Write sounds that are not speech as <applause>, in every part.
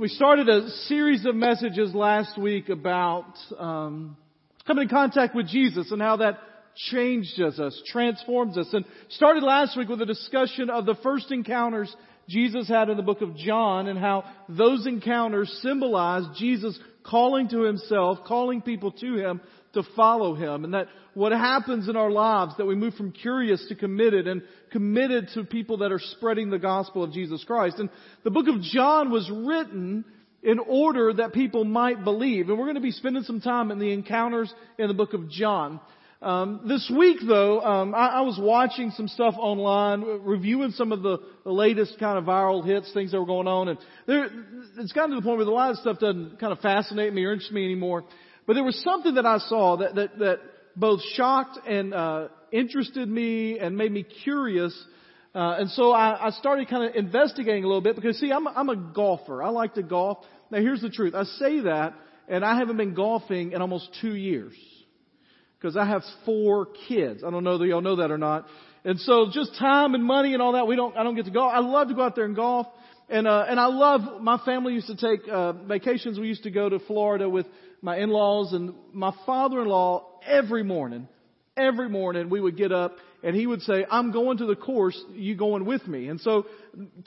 We started a series of messages last week about um, coming in contact with Jesus and how that changes us, transforms us, and started last week with a discussion of the first encounters Jesus had in the book of John and how those encounters symbolize Jesus calling to himself, calling people to him to follow him, and that what happens in our lives that we move from curious to committed and committed to people that are spreading the gospel of Jesus Christ. And the book of John was written in order that people might believe. And we're going to be spending some time in the encounters in the book of John. Um, this week, though, um, I, I, was watching some stuff online, reviewing some of the, the, latest kind of viral hits, things that were going on, and there, it's gotten to the point where a lot of stuff doesn't kind of fascinate me or interest me anymore. But there was something that I saw that that, that both shocked and uh, interested me and made me curious. Uh, and so I, I started kind of investigating a little bit because see, I'm, I'm a golfer. I like to golf. Now here's the truth. I say that and I haven't been golfing in almost two years because I have four kids. I don't know that y'all know that or not. And so just time and money and all that, we don't, I don't get to golf. I love to go out there and golf. And, uh, and I love, my family used to take, uh, vacations. We used to go to Florida with my in-laws and my father-in-law every morning, every morning we would get up and he would say, I'm going to the course, you going with me? And so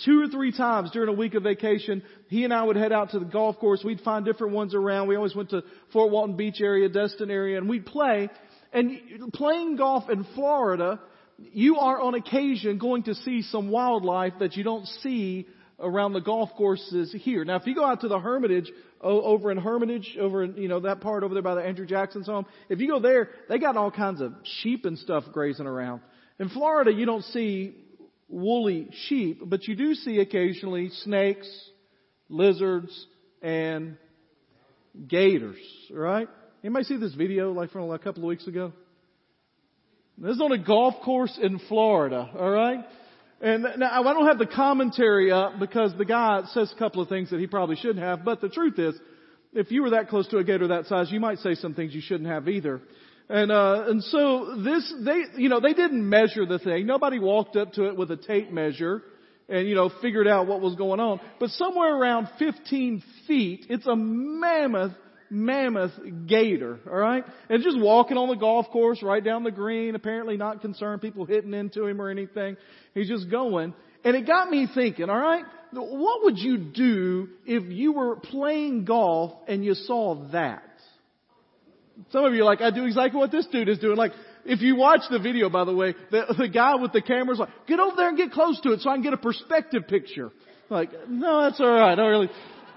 two or three times during a week of vacation, he and I would head out to the golf course. We'd find different ones around. We always went to Fort Walton Beach area, Destin area, and we'd play. And playing golf in Florida, you are on occasion going to see some wildlife that you don't see around the golf courses here. Now, if you go out to the Hermitage over in Hermitage, over in, you know, that part over there by the Andrew Jackson's home, if you go there, they got all kinds of sheep and stuff grazing around. In Florida, you don't see woolly sheep, but you do see occasionally snakes, lizards, and gators, right? Anybody see this video like from a couple of weeks ago? This is on a golf course in Florida, alright? And now I don't have the commentary up because the guy says a couple of things that he probably shouldn't have, but the truth is, if you were that close to a gator that size, you might say some things you shouldn't have either. And uh, and so this they you know they didn't measure the thing. Nobody walked up to it with a tape measure and you know figured out what was going on. But somewhere around 15 feet, it's a mammoth mammoth gator, alright? And just walking on the golf course right down the green, apparently not concerned people hitting into him or anything. He's just going. And it got me thinking, alright? What would you do if you were playing golf and you saw that? Some of you are like, I do exactly what this dude is doing. Like, if you watch the video, by the way, the, the guy with the camera's like, get over there and get close to it so I can get a perspective picture. Like, no, that's alright. I don't really,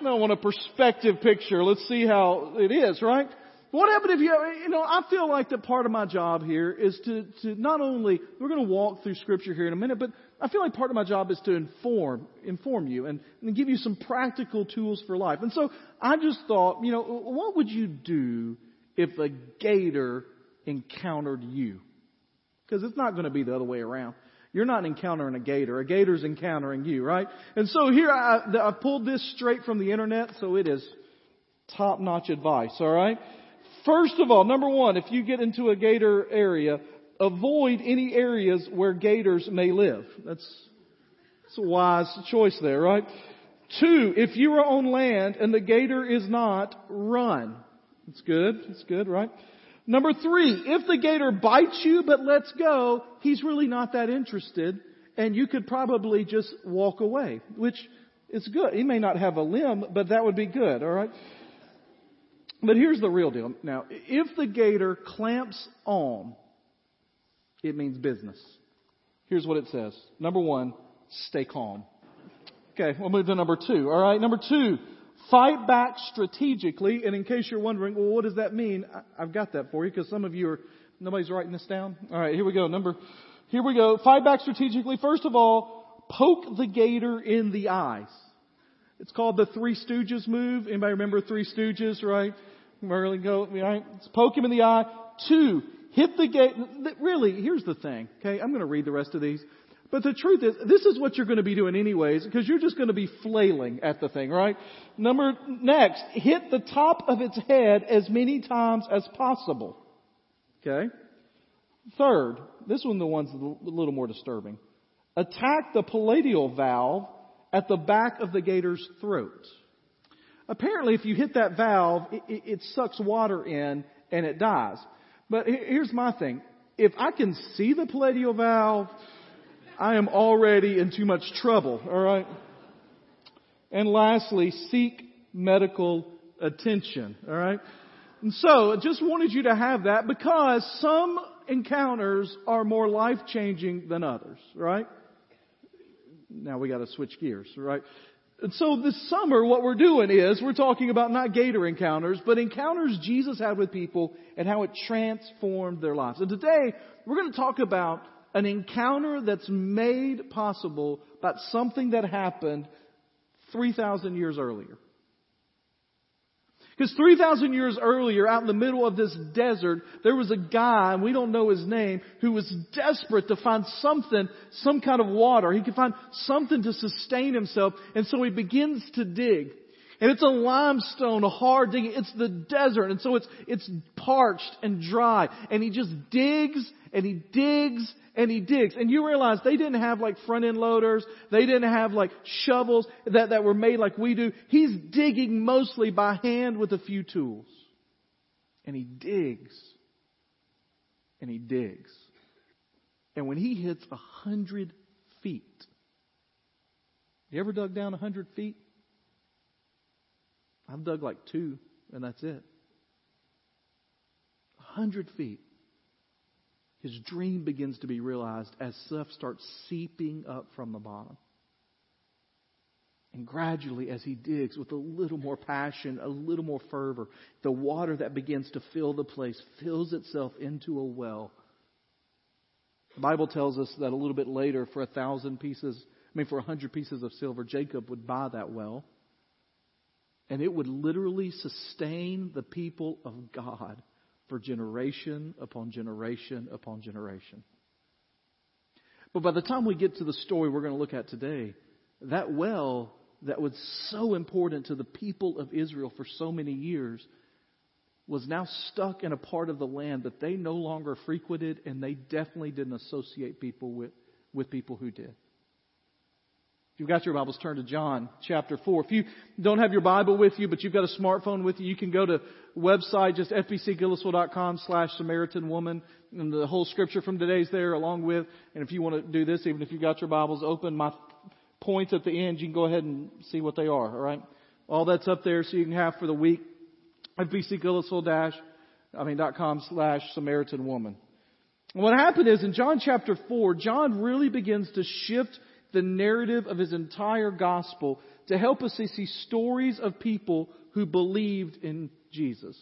I want a perspective picture. Let's see how it is, right? What happened if you, you know, I feel like that part of my job here is to, to not only, we're going to walk through scripture here in a minute, but I feel like part of my job is to inform, inform you and, and give you some practical tools for life. And so I just thought, you know, what would you do if a gator encountered you? Because it's not going to be the other way around. You're not encountering a gator. A gator's encountering you, right? And so here I, I pulled this straight from the internet, so it is top notch advice, alright? First of all, number one, if you get into a gator area, avoid any areas where gators may live. That's, that's a wise choice there, right? Two, if you are on land and the gator is not, run. It's good. It's good, right? Number three, if the gator bites you but lets go, he's really not that interested and you could probably just walk away, which is good. He may not have a limb, but that would be good, alright? But here's the real deal. Now, if the gator clamps on, it means business. Here's what it says. Number one, stay calm. Okay, we'll move to number two. Alright, number two, Fight back strategically. And in case you're wondering, well, what does that mean? I've got that for you because some of you are, nobody's writing this down. All right, here we go. Number, here we go. Fight back strategically. First of all, poke the gator in the eyes. It's called the Three Stooges move. Anybody remember Three Stooges, right? Merlin go, right? It's poke him in the eye. Two, hit the gate. Really, here's the thing. Okay, I'm going to read the rest of these. But the truth is, this is what you're going to be doing anyways, because you're just going to be flailing at the thing, right? Number, next, hit the top of its head as many times as possible. Okay? Third, this one the one's a little more disturbing. Attack the palatal valve at the back of the gator's throat. apparently if you hit that valve, it, it, it sucks water in and it dies. But here's my thing. If I can see the palatal valve, I am already in too much trouble, alright? And lastly, seek medical attention, alright? And so, I just wanted you to have that because some encounters are more life changing than others, right? Now we gotta switch gears, right? And so this summer, what we're doing is we're talking about not gator encounters, but encounters Jesus had with people and how it transformed their lives. And today, we're going to talk about an encounter that's made possible by something that happened 3,000 years earlier. Because 3,000 years earlier, out in the middle of this desert, there was a guy, and we don't know his name, who was desperate to find something, some kind of water. He could find something to sustain himself, and so he begins to dig. And it's a limestone, a hard digging. It's the desert, and so it's, it's parched and dry. And he just digs, and he digs, and he digs. And you realize they didn't have like front end loaders. They didn't have like shovels that, that were made like we do. He's digging mostly by hand with a few tools. And he digs. And he digs. And when he hits a hundred feet, you ever dug down a hundred feet? I've dug like two, and that's it. A hundred feet his dream begins to be realized as stuff starts seeping up from the bottom. And gradually, as he digs with a little more passion, a little more fervor, the water that begins to fill the place fills itself into a well. The Bible tells us that a little bit later, for a thousand pieces, I mean, for a hundred pieces of silver, Jacob would buy that well. And it would literally sustain the people of God for generation upon generation upon generation. But by the time we get to the story we're going to look at today, that well that was so important to the people of Israel for so many years was now stuck in a part of the land that they no longer frequented and they definitely didn't associate people with, with people who did. If you've got your Bibles, turn to John chapter 4. If you don't have your Bible with you, but you've got a smartphone with you, you can go to website, just fbcgillisville.com slash Samaritan woman, and the whole scripture from today's there along with, and if you want to do this, even if you've got your Bibles open, my points at the end, you can go ahead and see what they are, alright? All that's up there so you can have for the week. fbcgillisville dash, I mean, dot com slash Samaritan woman. What happened is in John chapter 4, John really begins to shift the narrative of his entire gospel to help us to see stories of people who believed in Jesus.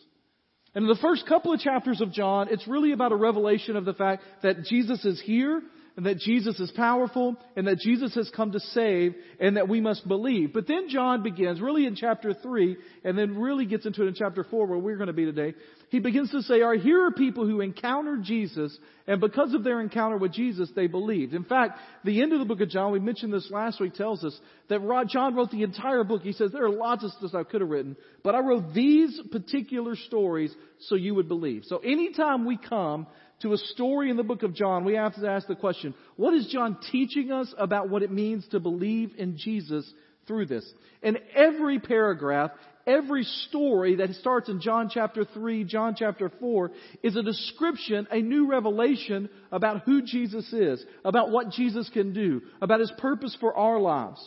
And in the first couple of chapters of John, it's really about a revelation of the fact that Jesus is here and that Jesus is powerful and that Jesus has come to save and that we must believe. But then John begins really in chapter 3 and then really gets into it in chapter 4 where we're going to be today. He begins to say, all right, here are people who encountered Jesus and because of their encounter with Jesus, they believed. In fact, the end of the book of John, we mentioned this last week, tells us that John wrote the entire book. He says, there are lots of stuff I could have written, but I wrote these particular stories so you would believe. So anytime we come to a story in the book of John, we have to ask the question, what is John teaching us about what it means to believe in Jesus through this? And every paragraph, every story that starts in John chapter 3, John chapter 4 is a description, a new revelation about who Jesus is, about what Jesus can do, about His purpose for our lives.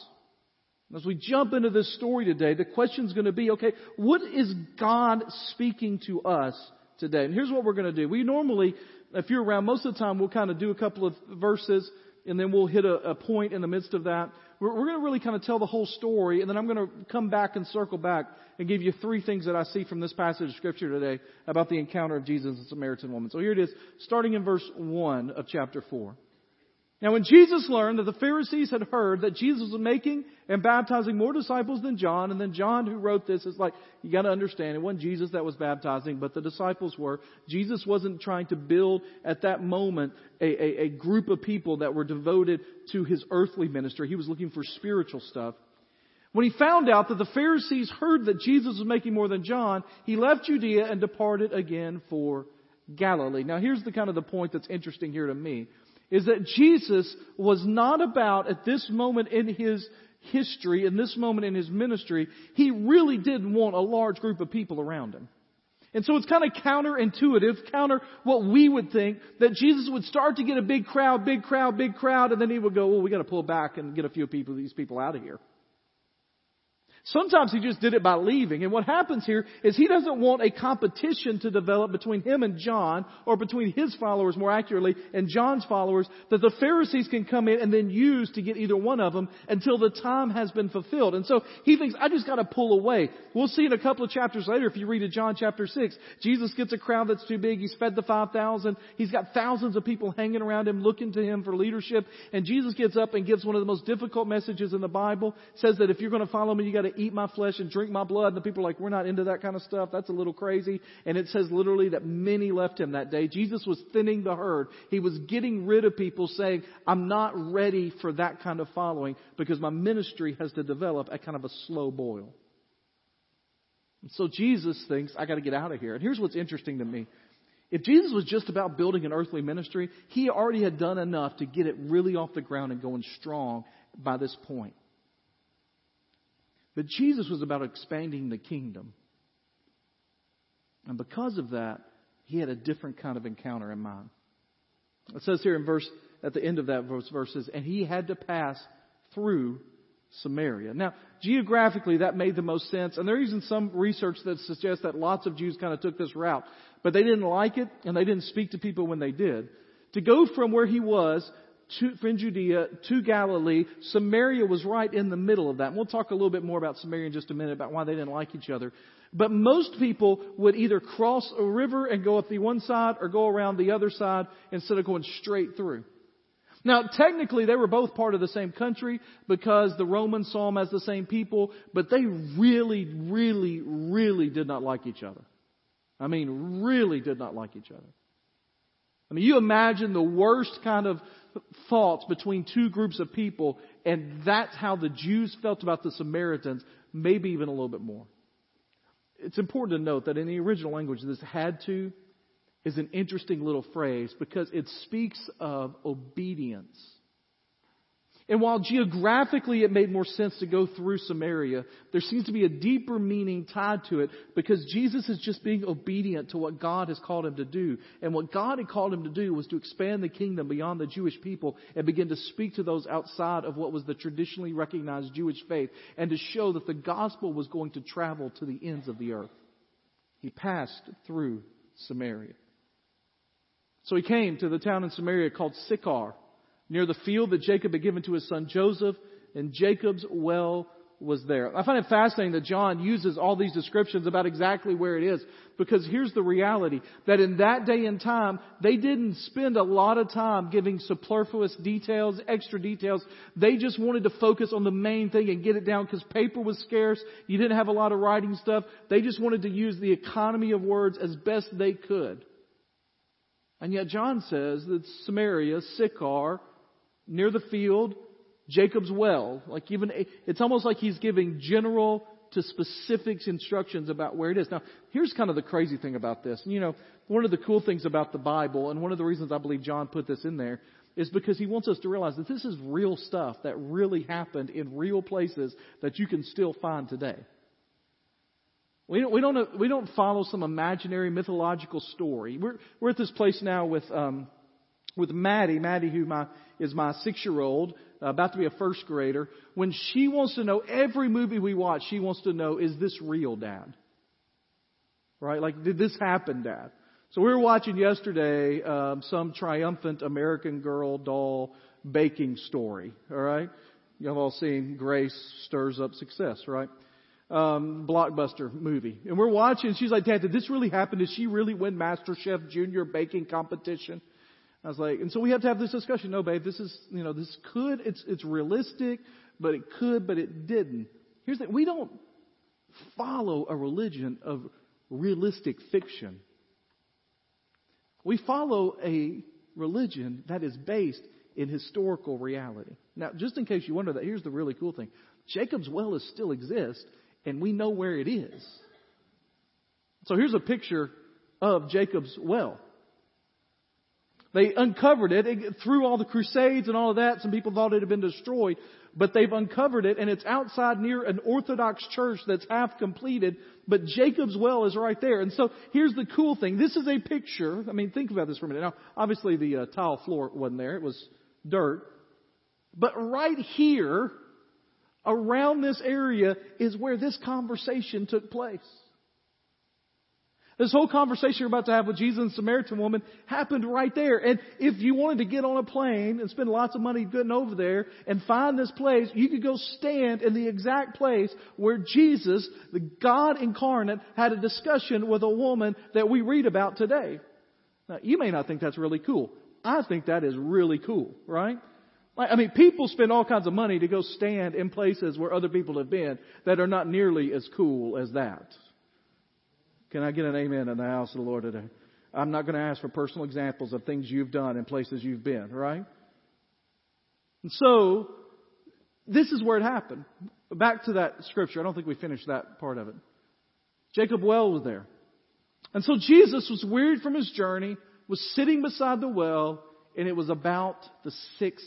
As we jump into this story today, the question is going to be, okay, what is God speaking to us today? And here's what we're going to do. We normally if you're around, most of the time we'll kind of do a couple of verses and then we'll hit a, a point in the midst of that. We're, we're going to really kind of tell the whole story and then I'm going to come back and circle back and give you three things that I see from this passage of scripture today about the encounter of Jesus and Samaritan woman. So here it is, starting in verse 1 of chapter 4. Now when Jesus learned that the Pharisees had heard that Jesus was making and baptizing more disciples than John, and then John who wrote this is like, you gotta understand, it wasn't Jesus that was baptizing, but the disciples were. Jesus wasn't trying to build at that moment a, a, a group of people that were devoted to his earthly ministry. He was looking for spiritual stuff. When he found out that the Pharisees heard that Jesus was making more than John, he left Judea and departed again for Galilee. Now here's the kind of the point that's interesting here to me is that Jesus was not about at this moment in his history, in this moment in his ministry, he really didn't want a large group of people around him. And so it's kind of counterintuitive, counter what we would think, that Jesus would start to get a big crowd, big crowd, big crowd, and then he would go, well, we gotta pull back and get a few people, these people out of here. Sometimes he just did it by leaving. And what happens here is he doesn't want a competition to develop between him and John, or between his followers more accurately, and John's followers, that the Pharisees can come in and then use to get either one of them until the time has been fulfilled. And so he thinks, I just gotta pull away. We'll see in a couple of chapters later, if you read in John chapter 6, Jesus gets a crowd that's too big. He's fed the 5,000. He's got thousands of people hanging around him looking to him for leadership. And Jesus gets up and gives one of the most difficult messages in the Bible. Says that if you're gonna follow me, you gotta eat my flesh and drink my blood. And the people are like, we're not into that kind of stuff. That's a little crazy. And it says literally that many left him that day. Jesus was thinning the herd. He was getting rid of people saying, I'm not ready for that kind of following because my ministry has to develop at kind of a slow boil. And so Jesus thinks, I gotta get out of here. And here's what's interesting to me. If Jesus was just about building an earthly ministry, he already had done enough to get it really off the ground and going strong by this point. But Jesus was about expanding the kingdom. And because of that, he had a different kind of encounter in mind. It says here in verse, at the end of that verse, verses, and he had to pass through Samaria. Now, geographically, that made the most sense, and there's even some research that suggests that lots of Jews kind of took this route, but they didn't like it, and they didn't speak to people when they did. To go from where he was to, from Judea to Galilee. Samaria was right in the middle of that. And we'll talk a little bit more about Samaria in just a minute about why they didn't like each other. But most people would either cross a river and go up the one side or go around the other side instead of going straight through. Now, technically, they were both part of the same country because the Romans saw them as the same people, but they really, really, really did not like each other. I mean, really did not like each other. I mean, you imagine the worst kind of thoughts between two groups of people, and that's how the Jews felt about the Samaritans, maybe even a little bit more. It's important to note that in the original language, this had to is an interesting little phrase because it speaks of obedience. And while geographically it made more sense to go through Samaria, there seems to be a deeper meaning tied to it because Jesus is just being obedient to what God has called him to do. And what God had called him to do was to expand the kingdom beyond the Jewish people and begin to speak to those outside of what was the traditionally recognized Jewish faith and to show that the gospel was going to travel to the ends of the earth. He passed through Samaria. So he came to the town in Samaria called Sychar near the field that Jacob had given to his son Joseph, and Jacob's well was there. I find it fascinating that John uses all these descriptions about exactly where it is, because here's the reality, that in that day and time, they didn't spend a lot of time giving superfluous details, extra details. They just wanted to focus on the main thing and get it down because paper was scarce. You didn't have a lot of writing stuff. They just wanted to use the economy of words as best they could. And yet John says that Samaria, Sychar, near the field, Jacob's well. Like even, it's almost like he's giving general to specifics instructions about where it is. Now, here's kind of the crazy thing about this. You know, one of the cool things about the Bible, and one of the reasons I believe John put this in there, is because he wants us to realize that this is real stuff that really happened in real places that you can still find today. We don't, we don't, we don't follow some imaginary mythological story. We're, we're at this place now with, um, with Maddie, Maddie who my, is my six-year-old, uh, about to be a first grader. When she wants to know every movie we watch, she wants to know, is this real, Dad? Right? Like, did this happen, Dad? So we were watching yesterday um, some triumphant American Girl doll baking story. All right, you've all seen Grace stirs up success, right? Um, blockbuster movie, and we're watching. She's like, "Dad, did this really happen? Did she really win MasterChef Junior baking competition?" I was like, and so we have to have this discussion. No, babe, this is, you know, this could, it's, it's realistic, but it could, but it didn't. Here's the, we don't follow a religion of realistic fiction. We follow a religion that is based in historical reality. Now, just in case you wonder that, here's the really cool thing. Jacob's well is still exists, and we know where it is. So here's a picture of Jacob's well. They uncovered it it through all the crusades and all of that. Some people thought it had been destroyed. but they've uncovered it and it's outside near an Orthodox church that's half completed, but Jacob's well is right there. And so here's the cool thing. This is a picture. I mean, think about this for a minute. Now, obviously the uh, tile floor wasn't there. It was dirt. But right here, around this area, is where this conversation took place. This whole conversation you're about to have with Jesus and Samaritan woman happened right there. And if you wanted to get on a plane and spend lots of money getting over there and find this place, you could go stand in the exact place where Jesus, the God incarnate, had a discussion with a woman that we read about today. Now, you may not think that's really cool. I think that is really cool, right? I mean, people spend all kinds of money to go stand in places where other people have been that are not nearly as cool as that. Can I get an amen in the house of the Lord today? I'm not going to ask for personal examples of things you've done and places you've been, right? And so, this is where it happened. Back to that scripture. I don't think we finished that part of it. Jacob well was there. And so Jesus was wearied from his journey, was sitting beside the well, and it was about the sixth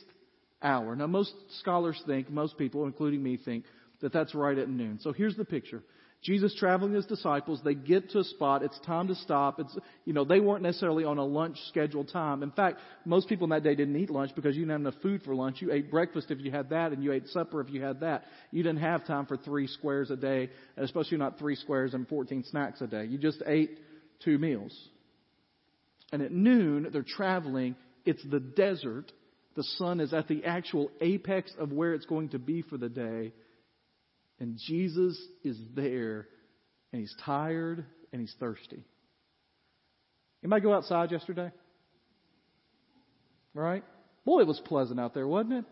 hour. Now, most scholars think, most people, including me, think that that's right at noon. So here's the picture. Jesus traveling his disciples, they get to a spot, it's time to stop. It's, you know, they weren't necessarily on a lunch scheduled time. In fact, most people in that day didn't eat lunch because you didn't have enough food for lunch. You ate breakfast if you had that and you ate supper if you had that. You didn't have time for three squares a day, and especially not three squares and 14 snacks a day. You just ate two meals. And at noon, they're traveling. It's the desert. The sun is at the actual apex of where it's going to be for the day and Jesus is there, and he's tired and he's thirsty. Anybody go outside yesterday? Right? Boy, it was pleasant out there, wasn't it?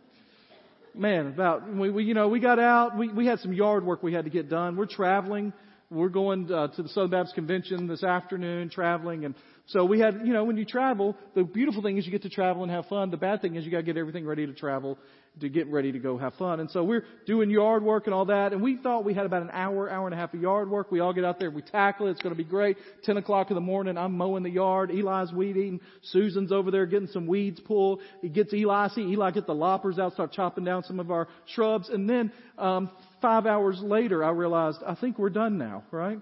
Man, about we, we you know we got out. We we had some yard work we had to get done. We're traveling. We're going uh, to the Southern Baptist Convention this afternoon, traveling, and so we had, you know, when you travel, the beautiful thing is you get to travel and have fun. The bad thing is you got to get everything ready to travel to get ready to go have fun. And so we're doing yard work and all that. And we thought we had about an hour, hour and a half of yard work. We all get out there, we tackle it. It's going to be great. 10 o'clock in the morning, I'm mowing the yard. Eli's weed eating. Susan's over there getting some weeds pulled. He gets Eli, see Eli get the loppers out, start chopping down some of our shrubs. And then, um, five hours later, I realized, I think we're done now, right?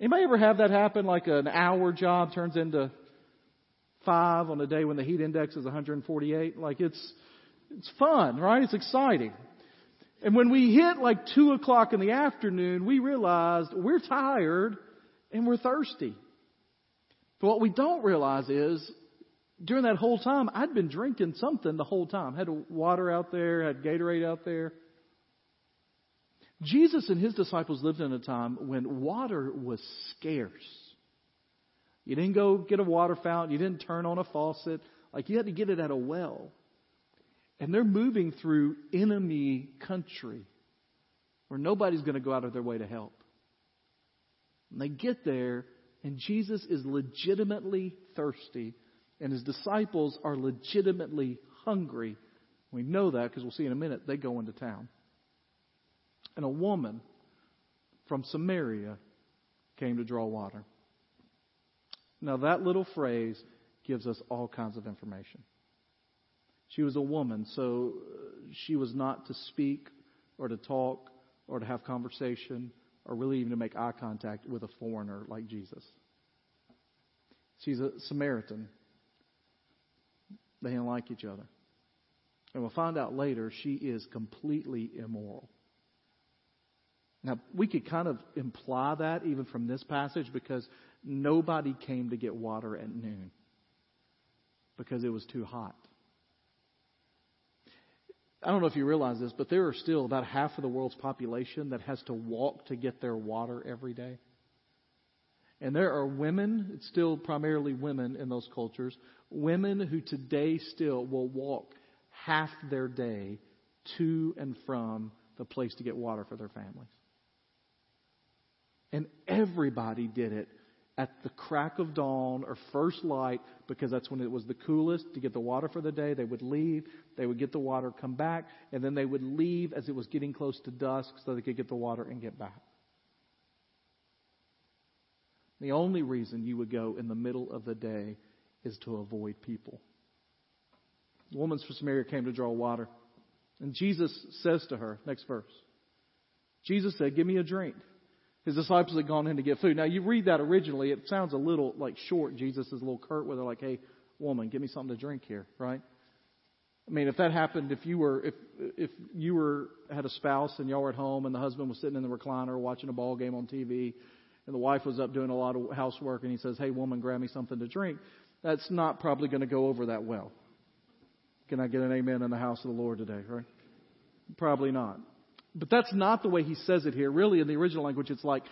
Anybody ever have that happen? Like an hour job turns into five on a day when the heat index is 148? Like it's, it's fun, right? It's exciting. And when we hit like two o'clock in the afternoon, we realized we're tired and we're thirsty. But what we don't realize is during that whole time, I'd been drinking something the whole time. Had water out there, had Gatorade out there. Jesus and his disciples lived in a time when water was scarce. You didn't go get a water fountain, you didn't turn on a faucet, like you had to get it at a well. And they're moving through enemy country where nobody's going to go out of their way to help. And they get there, and Jesus is legitimately thirsty, and his disciples are legitimately hungry. We know that because we'll see in a minute, they go into town. And a woman from Samaria came to draw water. Now, that little phrase gives us all kinds of information. She was a woman, so uh, she was not to speak or to talk or to have conversation or really even to make eye contact with a foreigner like Jesus. She's a Samaritan. They didn't like each other. And we'll find out later she is completely immoral. Now, we could kind of imply that even from this passage because nobody came to get water at noon because it was too hot. I don't know if you realize this, but there are still about half of the world's population that has to walk to get their water every day. And there are women, it's still primarily women in those cultures, women who today still will walk half their day to and from the place to get water for their families. And everybody did it at the crack of dawn or first light because that's when it was the coolest to get the water for the day. They would leave, they would get the water, come back, and then they would leave as it was getting close to dusk so they could get the water and get back. The only reason you would go in the middle of the day is to avoid people. The woman from Samaria came to draw water. And Jesus says to her, next verse, Jesus said, Give me a drink. His disciples had gone in to get food. Now, you read that originally, it sounds a little like short. Jesus is a little curt where they're like, Hey, woman, give me something to drink here, right? I mean, if that happened, if you were, if, if you were, had a spouse and y'all were at home and the husband was sitting in the recliner watching a ball game on TV and the wife was up doing a lot of housework and he says, Hey, woman, grab me something to drink, that's not probably going to go over that well. Can I get an amen in the house of the Lord today, right? Probably not. But that's not the way he says it here. Really, in the original language, it's like,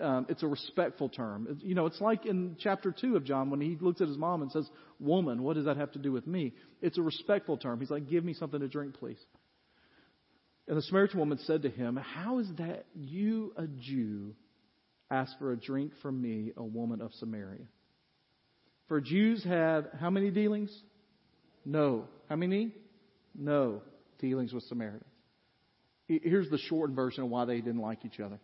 um, it's a respectful term. You know, it's like in chapter 2 of John when he looks at his mom and says, Woman, what does that have to do with me? It's a respectful term. He's like, Give me something to drink, please. And the Samaritan woman said to him, How is that you, a Jew, ask for a drink from me, a woman of Samaria? For Jews have how many dealings? No. How many? No dealings with Samaritans. Here's the shortened version of why they didn't like each other.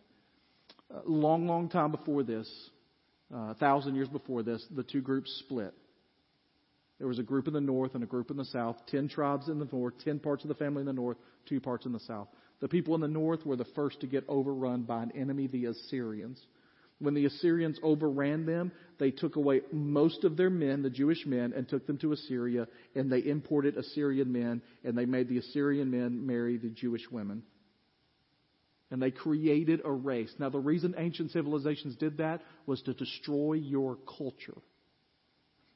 A long, long time before this, uh, a thousand years before this, the two groups split. There was a group in the north and a group in the south, ten tribes in the north, ten parts of the family in the north, two parts in the south. The people in the north were the first to get overrun by an enemy, the Assyrians. When the Assyrians overran them, they took away most of their men, the Jewish men, and took them to Assyria, and they imported Assyrian men, and they made the Assyrian men marry the Jewish women. And they created a race. Now, the reason ancient civilizations did that was to destroy your culture.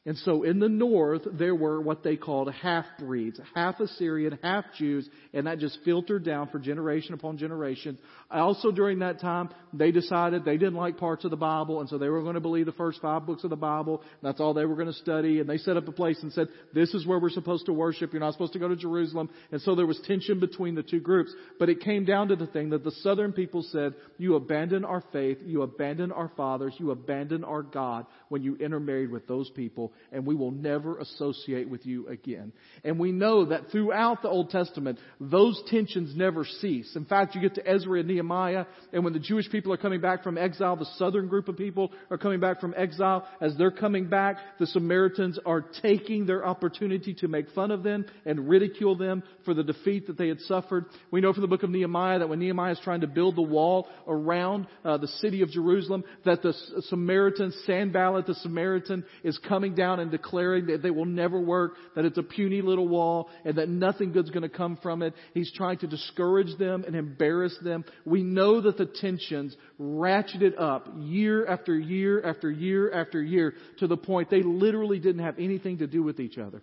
And so in the north, there were what they called half breeds, half Assyrian, half Jews, and that just filtered down for generation upon generation. Also during that time, they decided they didn't like parts of the Bible, and so they were going to believe the first five books of the Bible. That's all they were going to study, and they set up a place and said, this is where we're supposed to worship. You're not supposed to go to Jerusalem. And so there was tension between the two groups. But it came down to the thing that the southern people said, you abandon our faith, you abandon our fathers, you abandon our God when you intermarried with those people and we will never associate with you again. And we know that throughout the Old Testament, those tensions never cease. In fact, you get to Ezra and Nehemiah, and when the Jewish people are coming back from exile, the southern group of people are coming back from exile. As they're coming back, the Samaritans are taking their opportunity to make fun of them and ridicule them for the defeat that they had suffered. We know from the book of Nehemiah that when Nehemiah is trying to build the wall around uh, the city of Jerusalem, that the Samaritan, Sanballat the Samaritan, is coming down and declaring that they will never work, that it's a puny little wall, and that nothing good's going to come from it. He's trying to discourage them and embarrass them. We know that the tensions ratcheted up year after year after year after year to the point they literally didn't have anything to do with each other.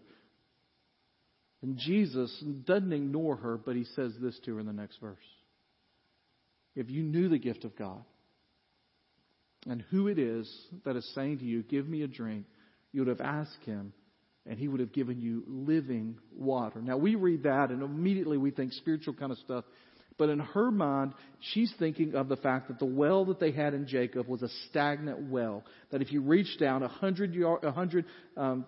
And Jesus doesn't ignore her, but he says this to her in the next verse. If you knew the gift of God and who it is that is saying to you, Give me a drink, you would have asked him, and he would have given you living water. Now we read that, and immediately we think spiritual kind of stuff. But in her mind, she's thinking of the fact that the well that they had in Jacob was a stagnant well. That if you reach down a hundred yard, a hundred um,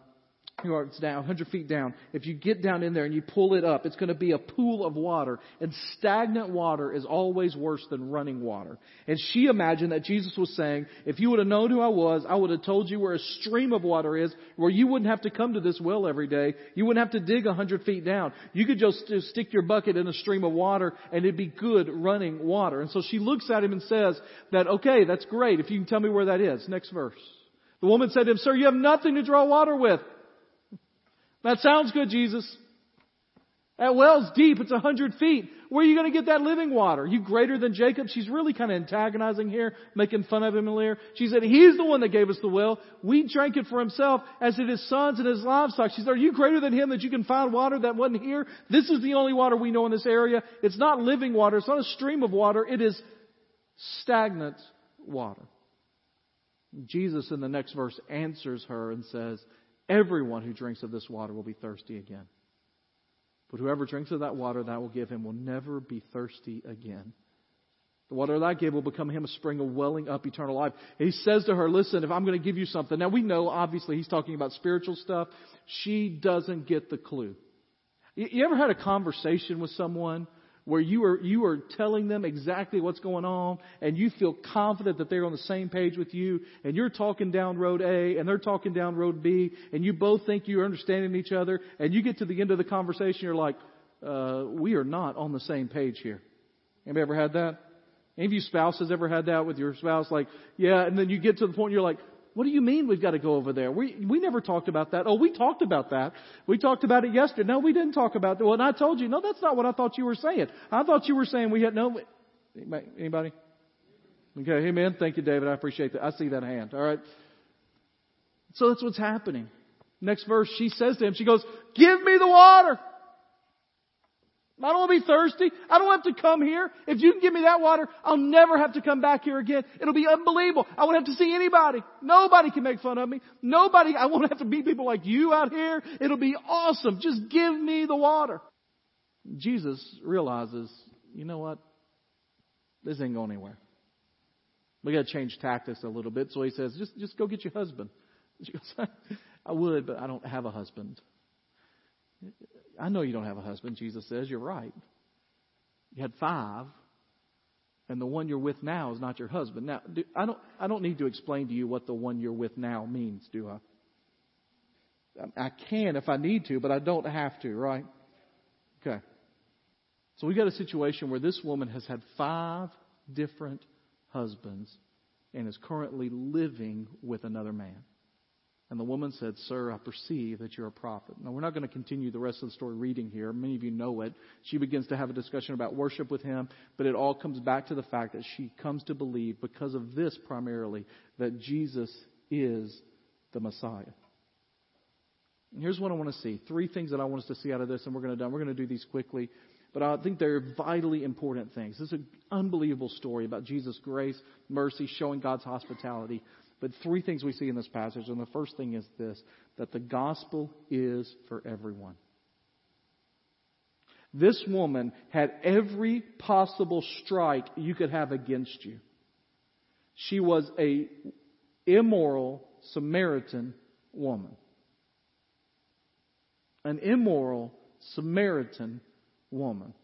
yards down, 100 feet down, if you get down in there and you pull it up, it's going to be a pool of water. And stagnant water is always worse than running water. And she imagined that Jesus was saying, if you would have known who I was, I would have told you where a stream of water is, where you wouldn't have to come to this well every day. You wouldn't have to dig 100 feet down. You could just, just stick your bucket in a stream of water and it'd be good running water. And so she looks at him and says that, okay, that's great. If you can tell me where that is. Next verse. The woman said to him, sir, you have nothing to draw water with. That sounds good, Jesus. That well's deep. It's a hundred feet. Where are you going to get that living water? Are you greater than Jacob? She's really kind of antagonizing here, making fun of him here. She said, He's the one that gave us the well. We drank it for himself as did his sons and his livestock. She said, Are you greater than him that you can find water that wasn't here? This is the only water we know in this area. It's not living water. It's not a stream of water. It is stagnant water. Jesus in the next verse answers her and says, Everyone who drinks of this water will be thirsty again. But whoever drinks of that water that I will give him will never be thirsty again. The water that I give will become him a spring of welling up eternal life. he says to her, listen, if I'm going to give you something. Now we know, obviously, he's talking about spiritual stuff. She doesn't get the clue. You ever had a conversation with someone where you are, you are telling them exactly what's going on and you feel confident that they're on the same page with you and you're talking down road A and they're talking down road B and you both think you're understanding each other and you get to the end of the conversation, you're like, uh, we are not on the same page here. Anybody ever had that? Any of you spouses ever had that with your spouse? Like, yeah, and then you get to the point you're like, what do you mean we've got to go over there? We we never talked about that. Oh, we talked about that. We talked about it yesterday. No, we didn't talk about that. Well, and I told you, no, that's not what I thought you were saying. I thought you were saying we had no. Anybody? Okay, amen. Thank you, David. I appreciate that. I see that hand. All right. So that's what's happening. Next verse, she says to him, she goes, "Give me the water." I don't want to be thirsty. I don't have to come here. If you can give me that water, I'll never have to come back here again. It'll be unbelievable. I won't have to see anybody. Nobody can make fun of me. Nobody, I won't have to meet people like you out here. It'll be awesome. Just give me the water. Jesus realizes, you know what? This ain't going anywhere. We got to change tactics a little bit. So he says, just, just go get your husband. She goes, <laughs> I would, but I don't have a husband. I know you don't have a husband, Jesus says. You're right. You had five, and the one you're with now is not your husband. Now, do, I don't, I don't need to explain to you what the one you're with now means, do I? I can if I need to, but I don't have to, right? Okay. So we got a situation where this woman has had five different husbands and is currently living with another man. And the woman said, Sir, I perceive that you're a prophet. Now, we're not going to continue the rest of the story reading here. Many of you know it. She begins to have a discussion about worship with him, but it all comes back to the fact that she comes to believe, because of this primarily, that Jesus is the Messiah. And here's what I want to see. Three things that I want us to see out of this, and we're going to. We're going to do these quickly, but I think they're vitally important things. This is an unbelievable story about Jesus' grace, mercy, showing God's hospitality. But three things we see in this passage, and the first thing is this that the gospel is for everyone. This woman had every possible strike you could have against you. She was a immoral Samaritan woman. An immoral Samaritan woman.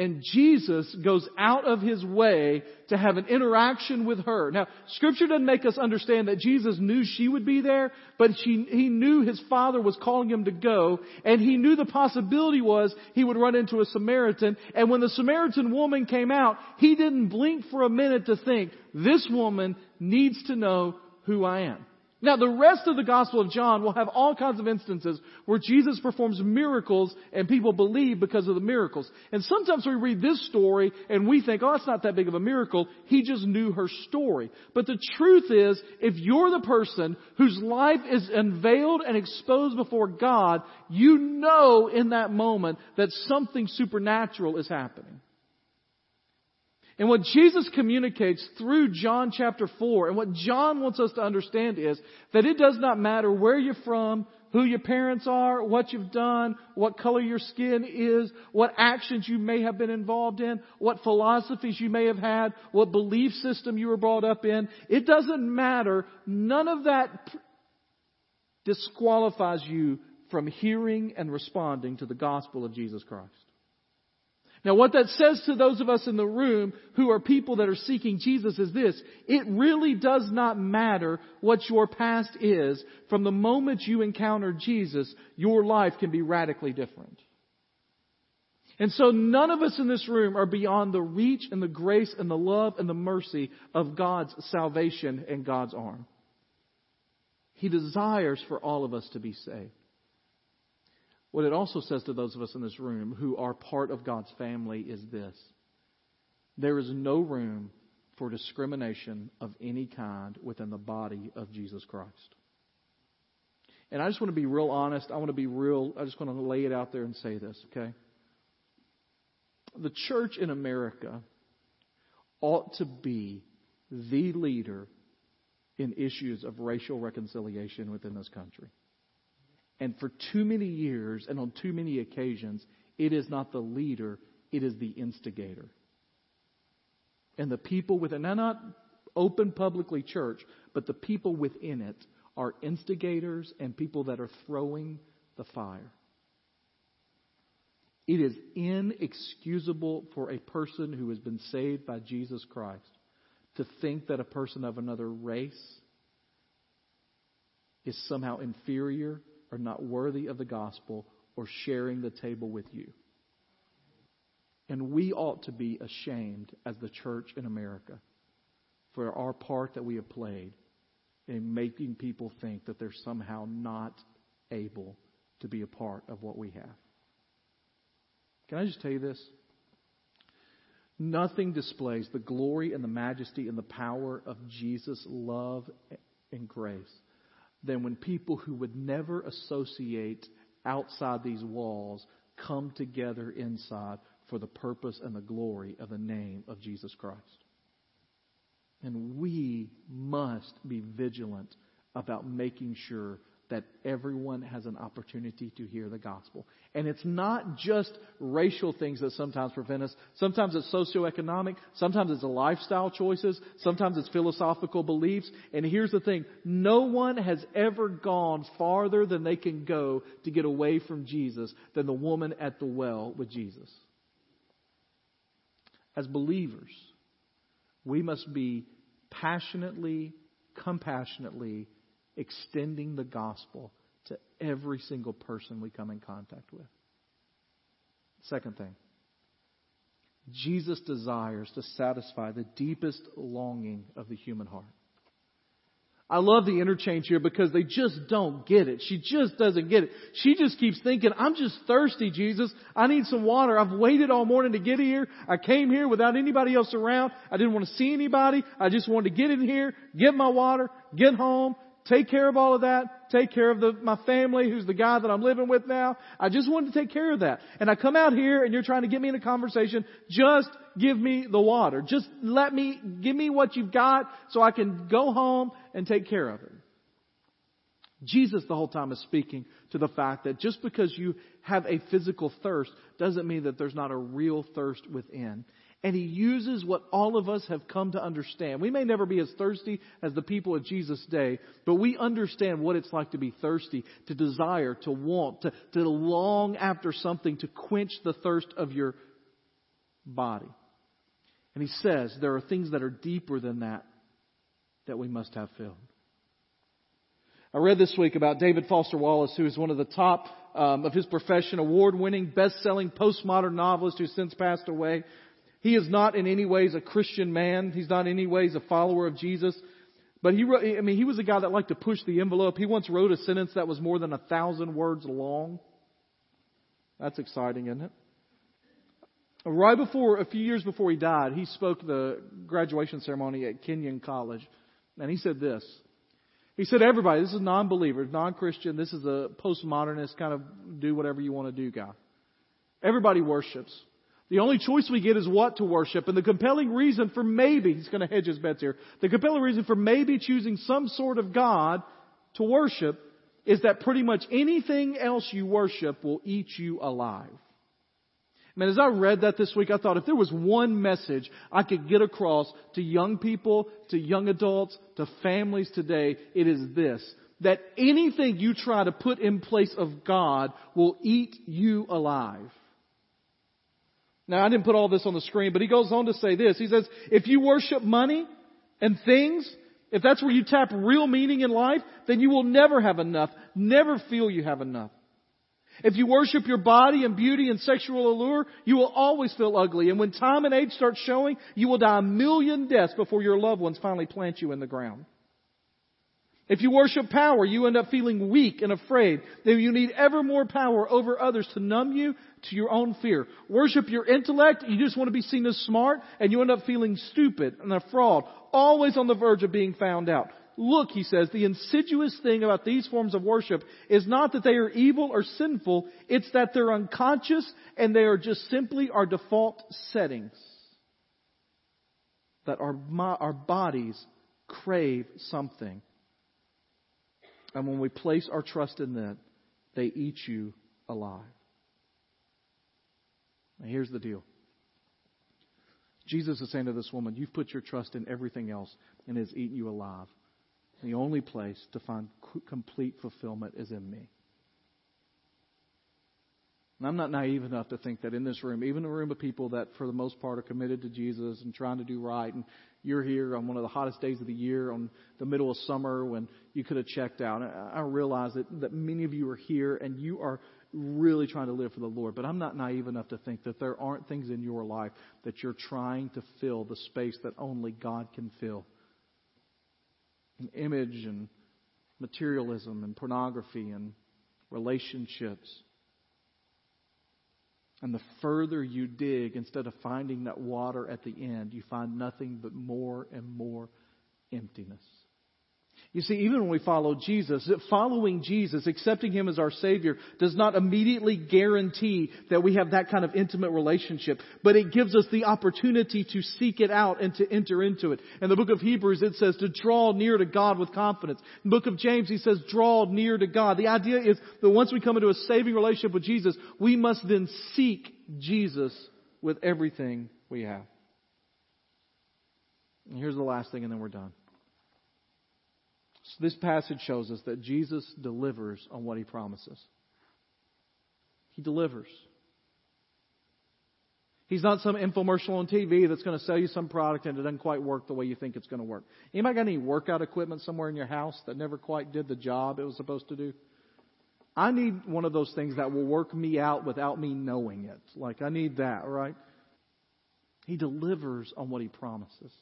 And Jesus goes out of his way to have an interaction with her. Now, scripture doesn't make us understand that Jesus knew she would be there, but she, he knew his father was calling him to go, and he knew the possibility was he would run into a Samaritan, and when the Samaritan woman came out, he didn't blink for a minute to think, this woman needs to know who I am. Now, the rest of the Gospel of John will have all kinds of instances where Jesus performs miracles and people believe because of the miracles. And sometimes we read this story and we think, oh, it's not that big of a miracle. He just knew her story. But the truth is, if you're the person whose life is unveiled and exposed before God, you know in that moment that something supernatural is happening. And what Jesus communicates through John chapter 4, and what John wants us to understand is that it does not matter where you're from, who your parents are, what you've done, what color your skin is, what actions you may have been involved in, what philosophies you may have had, what belief system you were brought up in. It doesn't matter. None of that disqualifies you from hearing and responding to the gospel of Jesus Christ. Now what that says to those of us in the room who are people that are seeking Jesus is this. It really does not matter what your past is. From the moment you encounter Jesus, your life can be radically different. And so none of us in this room are beyond the reach and the grace and the love and the mercy of God's salvation and God's arm. He desires for all of us to be saved. What it also says to those of us in this room who are part of God's family is this there is no room for discrimination of any kind within the body of Jesus Christ. And I just want to be real honest. I want to be real. I just want to lay it out there and say this, okay? The church in America ought to be the leader in issues of racial reconciliation within this country. And for too many years and on too many occasions, it is not the leader, it is the instigator. And the people within, now not open publicly church, but the people within it are instigators and people that are throwing the fire. It is inexcusable for a person who has been saved by Jesus Christ to think that a person of another race is somehow inferior are not worthy of the gospel or sharing the table with you. And we ought to be ashamed as the church in America for our part that we have played in making people think that they're somehow not able to be a part of what we have. Can I just tell you this? Nothing displays the glory and the majesty and the power of Jesus' love and grace than when people who would never associate outside these walls come together inside for the purpose and the glory of the name of Jesus Christ. And we must be vigilant about making sure that everyone has an opportunity to hear the gospel. And it's not just racial things that sometimes prevent us. Sometimes it's socioeconomic. Sometimes it's lifestyle choices. Sometimes it's philosophical beliefs. And here's the thing. No one has ever gone farther than they can go to get away from Jesus than the woman at the well with Jesus. As believers, we must be passionately, compassionately extending the gospel to every single person we come in contact with. Second thing, Jesus desires to satisfy the deepest longing of the human heart. I love the interchange here because they just don't get it. She just doesn't get it. She just keeps thinking, I'm just thirsty, Jesus. I need some water. I've waited all morning to get here. I came here without anybody else around. I didn't want to see anybody. I just wanted to get in here, get my water, get home, take care of all of that, take care of the, my family, who's the guy that I'm living with now. I just wanted to take care of that. And I come out here and you're trying to get me in a conversation. Just give me the water. Just let me, give me what you've got so I can go home and take care of it. Jesus the whole time is speaking to the fact that just because you have a physical thirst doesn't mean that there's not a real thirst within. And he uses what all of us have come to understand. We may never be as thirsty as the people of Jesus' day, but we understand what it's like to be thirsty, to desire, to want, to, to long after something to quench the thirst of your body. And he says there are things that are deeper than that that we must have filled. I read this week about David Foster Wallace, who is one of the top um, of his profession, award-winning, best-selling postmodern novelist who since passed away. He is not in any ways a Christian man. He's not in any ways a follower of Jesus. But he, wrote, I mean, he was a guy that liked to push the envelope. He once wrote a sentence that was more than a thousand words long. That's exciting, isn't it? Right before, a few years before he died, he spoke the graduation ceremony at Kenyon College. And he said this. He said, everybody, this is non-believer, non-Christian, this is a postmodernist kind of do whatever you want to do guy. Everybody worships. The only choice we get is what to worship. And the compelling reason for maybe, he's going to hedge his bets here, the compelling reason for maybe choosing some sort of God to worship is that pretty much anything else you worship will eat you alive. Man, as I read that this week, I thought if there was one message I could get across to young people, to young adults, to families today, it is this. That anything you try to put in place of God will eat you alive. Now, I didn't put all this on the screen, but he goes on to say this. He says, if you worship money and things, if that's where you tap real meaning in life, then you will never have enough, never feel you have enough. If you worship your body and beauty and sexual allure, you will always feel ugly. And when time and age start showing, you will die a million deaths before your loved ones finally plant you in the ground. If you worship power, you end up feeling weak and afraid. Then you need ever more power over others to numb you to your own fear. Worship your intellect, you just want to be seen as smart, and you end up feeling stupid and a fraud, always on the verge of being found out. Look, he says, the insidious thing about these forms of worship is not that they are evil or sinful, it's that they're unconscious and they are just simply our default settings. That our, our bodies crave something and when we place our trust in them, they eat you alive. Now, here's the deal Jesus is saying to this woman, You've put your trust in everything else and has eaten you alive. The only place to find complete fulfillment is in me. And I'm not naive enough to think that in this room, even a room of people that for the most part are committed to Jesus and trying to do right, and you're here on one of the hottest days of the year, on the middle of summer when you could have checked out. I realize that, that many of you are here and you are really trying to live for the Lord. But I'm not naive enough to think that there aren't things in your life that you're trying to fill the space that only God can fill. An image and materialism and pornography and relationships. And the further you dig, instead of finding that water at the end, you find nothing but more and more emptiness. You see, even when we follow Jesus, following Jesus, accepting Him as our Savior, does not immediately guarantee that we have that kind of intimate relationship, but it gives us the opportunity to seek it out and to enter into it. In the book of Hebrews, it says to draw near to God with confidence. In the book of James, he says, draw near to God. The idea is that once we come into a saving relationship with Jesus, we must then seek Jesus with everything we have. And here's the last thing, and then we're done. So this passage shows us that Jesus delivers on what he promises. He delivers. He's not some infomercial on TV that's going to sell you some product and it doesn't quite work the way you think it's going to work. Anybody got any workout equipment somewhere in your house that never quite did the job it was supposed to do? I need one of those things that will work me out without me knowing it. Like I need that, right? He delivers on what he promises.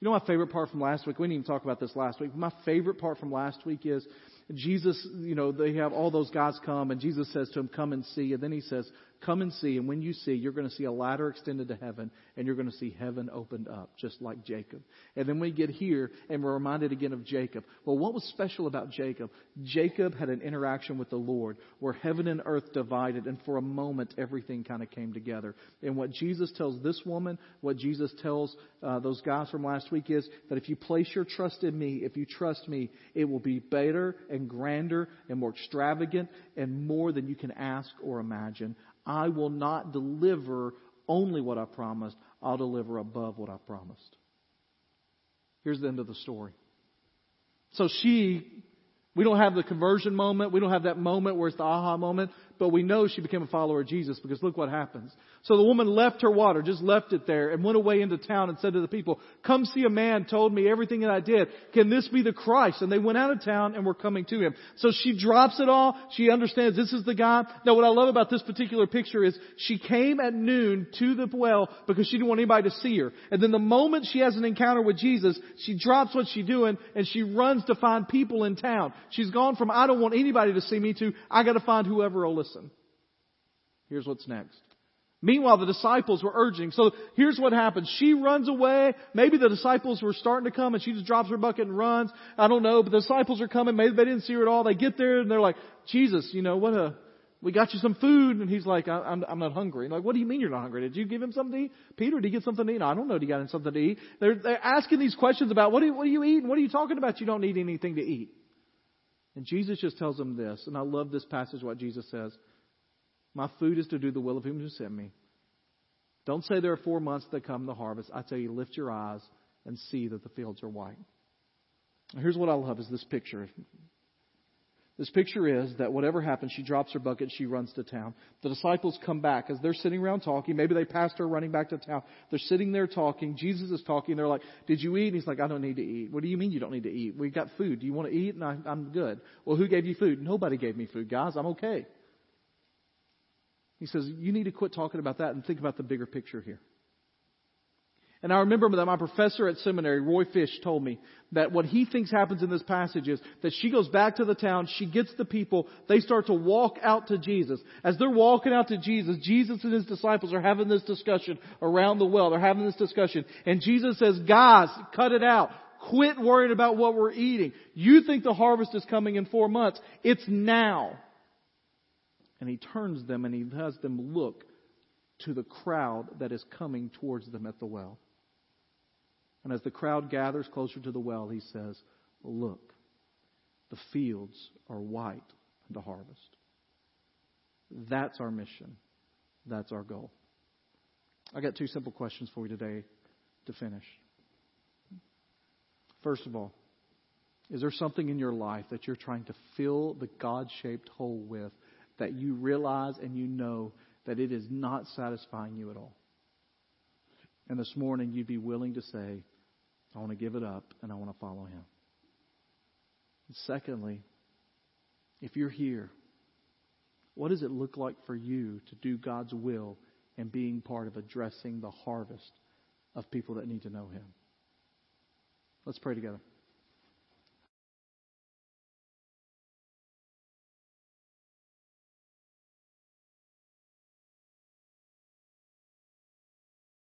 You know my favorite part from last week? We didn't even talk about this last week. My favorite part from last week is Jesus, you know, they have all those guys come and Jesus says to them, come and see. And then he says, Come and see, and when you see, you're going to see a ladder extended to heaven, and you're going to see heaven opened up, just like Jacob. And then we get here, and we're reminded again of Jacob. Well, what was special about Jacob? Jacob had an interaction with the Lord where heaven and earth divided, and for a moment, everything kind of came together. And what Jesus tells this woman, what Jesus tells uh, those guys from last week is that if you place your trust in me, if you trust me, it will be better and grander and more extravagant and more than you can ask or imagine. I will not deliver only what I promised, I'll deliver above what I promised. Here's the end of the story. So she, we don't have the conversion moment. We don't have that moment where it's the aha moment but we know she became a follower of Jesus because look what happens. So the woman left her water, just left it there and went away into town and said to the people, come see a man told me everything that I did. Can this be the Christ? And they went out of town and were coming to him. So she drops it all. She understands this is the guy. Now what I love about this particular picture is she came at noon to the well because she didn't want anybody to see her. And then the moment she has an encounter with Jesus, she drops what she's doing and she runs to find people in town. She's gone from I don't want anybody to see me to I gotta find whoever will listen listen. Here's what's next. Meanwhile, the disciples were urging. So here's what happens. She runs away. Maybe the disciples were starting to come and she just drops her bucket and runs. I don't know, but the disciples are coming. Maybe they didn't see her at all. They get there and they're like, Jesus, you know, what a, we got you some food. And he's like, I, am I'm not hungry. And like, what do you mean you're not hungry? Did you give him something to eat? Peter, did he get something to eat? I don't know. Did he got him something to eat? They're, they're asking these questions about what do, you, what do you eat and what are you talking about? You don't need anything to eat. And Jesus just tells them this. And I love this passage, what Jesus says. My food is to do the will of him who sent me. Don't say there are four months that come the harvest. I tell you, lift your eyes and see that the fields are white. Here's what I love is this picture. This picture is that whatever happens, she drops her bucket, she runs to town. The disciples come back as they're sitting around talking. Maybe they passed her running back to town. They're sitting there talking. Jesus is talking. They're like, Did you eat? And he's like, I don't need to eat. What do you mean you don't need to eat? We've got food. Do you want to eat? And I, I'm good. Well, who gave you food? Nobody gave me food, guys. I'm okay. He says, you need to quit talking about that and think about the bigger picture here. And I remember that my professor at seminary, Roy Fish, told me that what he thinks happens in this passage is that she goes back to the town, she gets the people, they start to walk out to Jesus. As they're walking out to Jesus, Jesus and his disciples are having this discussion around the well. They're having this discussion. And Jesus says, guys, cut it out. Quit worrying about what we're eating. You think the harvest is coming in four months. It's now and he turns them and he has them look to the crowd that is coming towards them at the well. And as the crowd gathers closer to the well, he says, Look, the fields are white unto harvest. That's our mission. That's our goal. I got two simple questions for you today to finish. First of all, is there something in your life that you're trying to fill the God shaped hole with that you realize and you know that it is not satisfying you at all. And this morning you'd be willing to say, I want to give it up and I want to follow him. And secondly, if you're here what does it look like for you to do God's will and being part of addressing the harvest of people that need to know Him? Let's pray together.